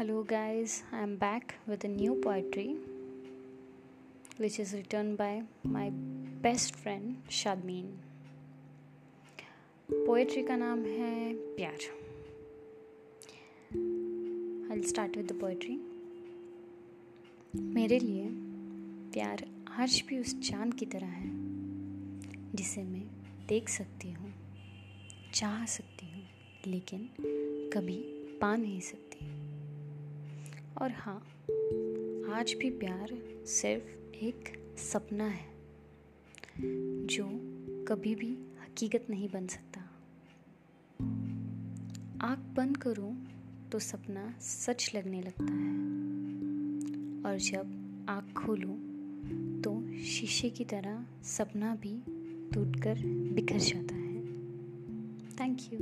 So, guys, I'm back with a new poetry which is written by my best friend Shadmeen. Poetry का नाम है प्यार। I start with the poetry मेरे लिए प्यार आज भी उस चाँद की तरह है जिसे मैं देख सकती हूँ चाह सकती हूँ लेकिन कभी पा नहीं सकती। और हाँ आज भी प्यार सिर्फ़ एक सपना है, जो कभी भी हकीकत नहीं बन सकता। आँख बंद करूँ तो सपना सच लगने लगता है, और जब आँख खोलूँ तो शीशे की तरह सपना भी टूटकर बिखर जाता है। Thank you